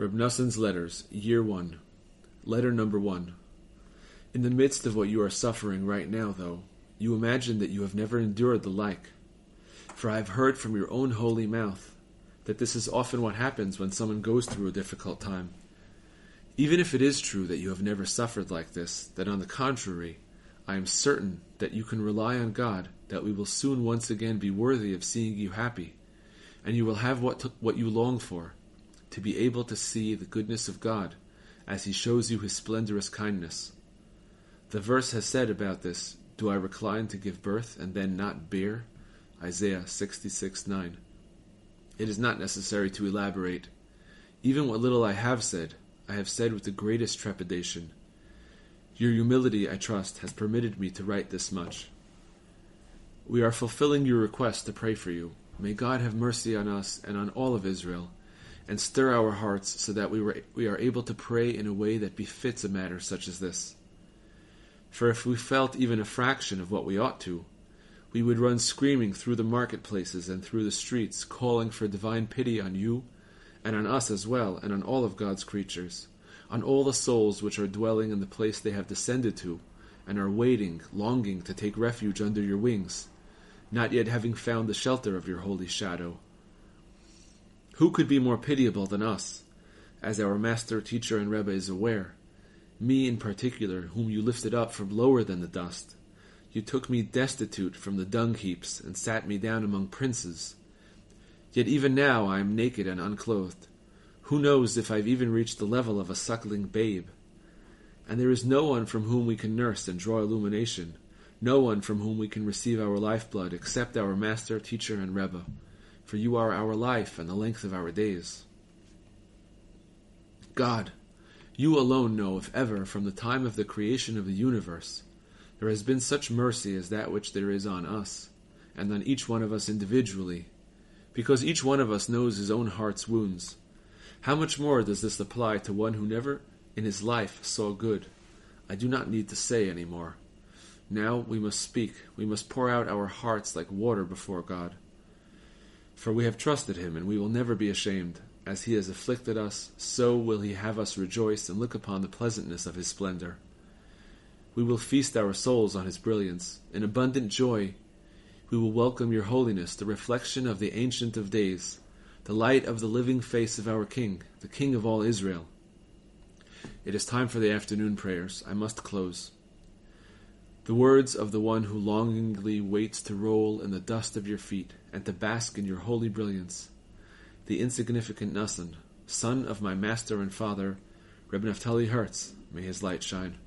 Noson's Letters, Year 1. Letter number 1. In the midst of what you are suffering right now, though, you imagine that you have never endured the like. For I have heard from your own holy mouth that this is often what happens when someone goes through a difficult time. Even if it is true that you have never suffered like this, that on the contrary, I am certain that you can rely on God that we will soon once again be worthy of seeing you happy, and you will have what, what you long for, to be able to see the goodness of God as He shows you His splendorous kindness. The verse has said about this, Do I recline to give birth and then not bear? Isaiah 66 9. It is not necessary to elaborate. Even what little I have said, I have said with the greatest trepidation. Your humility, I trust, has permitted me to write this much. We are fulfilling your request to pray for you. May God have mercy on us and on all of Israel, and stir our hearts so that we, were, we are able to pray in a way that befits a matter such as this. For if we felt even a fraction of what we ought to, we would run screaming through the marketplaces and through the streets, calling for divine pity on you, and on us as well, and on all of God's creatures, on all the souls which are dwelling in the place they have descended to, and are waiting, longing to take refuge under your wings, not yet having found the shelter of your holy shadow. Who could be more pitiable than us, as our master, teacher, and Rebbe is aware? Me in particular, whom you lifted up from lower than the dust. You took me destitute from the dung heaps, and sat me down among princes. Yet even now I am naked and unclothed. Who knows if I've even reached the level of a suckling babe? And there is no one from whom we can nurse and draw illumination, no one from whom we can receive our lifeblood except our master, teacher, and Rebbe, for you are our life and the length of our days. God, you alone know if ever, from the time of the creation of the universe, there has been such mercy as that which there is on us, and on each one of us individually, because each one of us knows his own heart's wounds. How much more does this apply to one who never in his life saw good? I do not need to say any more. Now we must speak, we must pour out our hearts like water before God. For we have trusted him, and we will never be ashamed. As he has afflicted us, so will he have us rejoice and look upon the pleasantness of his splendor. We will feast our souls on his brilliance. In abundant joy, we will welcome your holiness, the reflection of the Ancient of Days, the light of the living face of our King, the King of all Israel. It is time for the afternoon prayers. I must close. The words of the one who longingly waits to roll in the dust of your feet and to bask in your holy brilliance, the insignificant Noson, son of my master and father, Reb Naftali Hertz, may his light shine.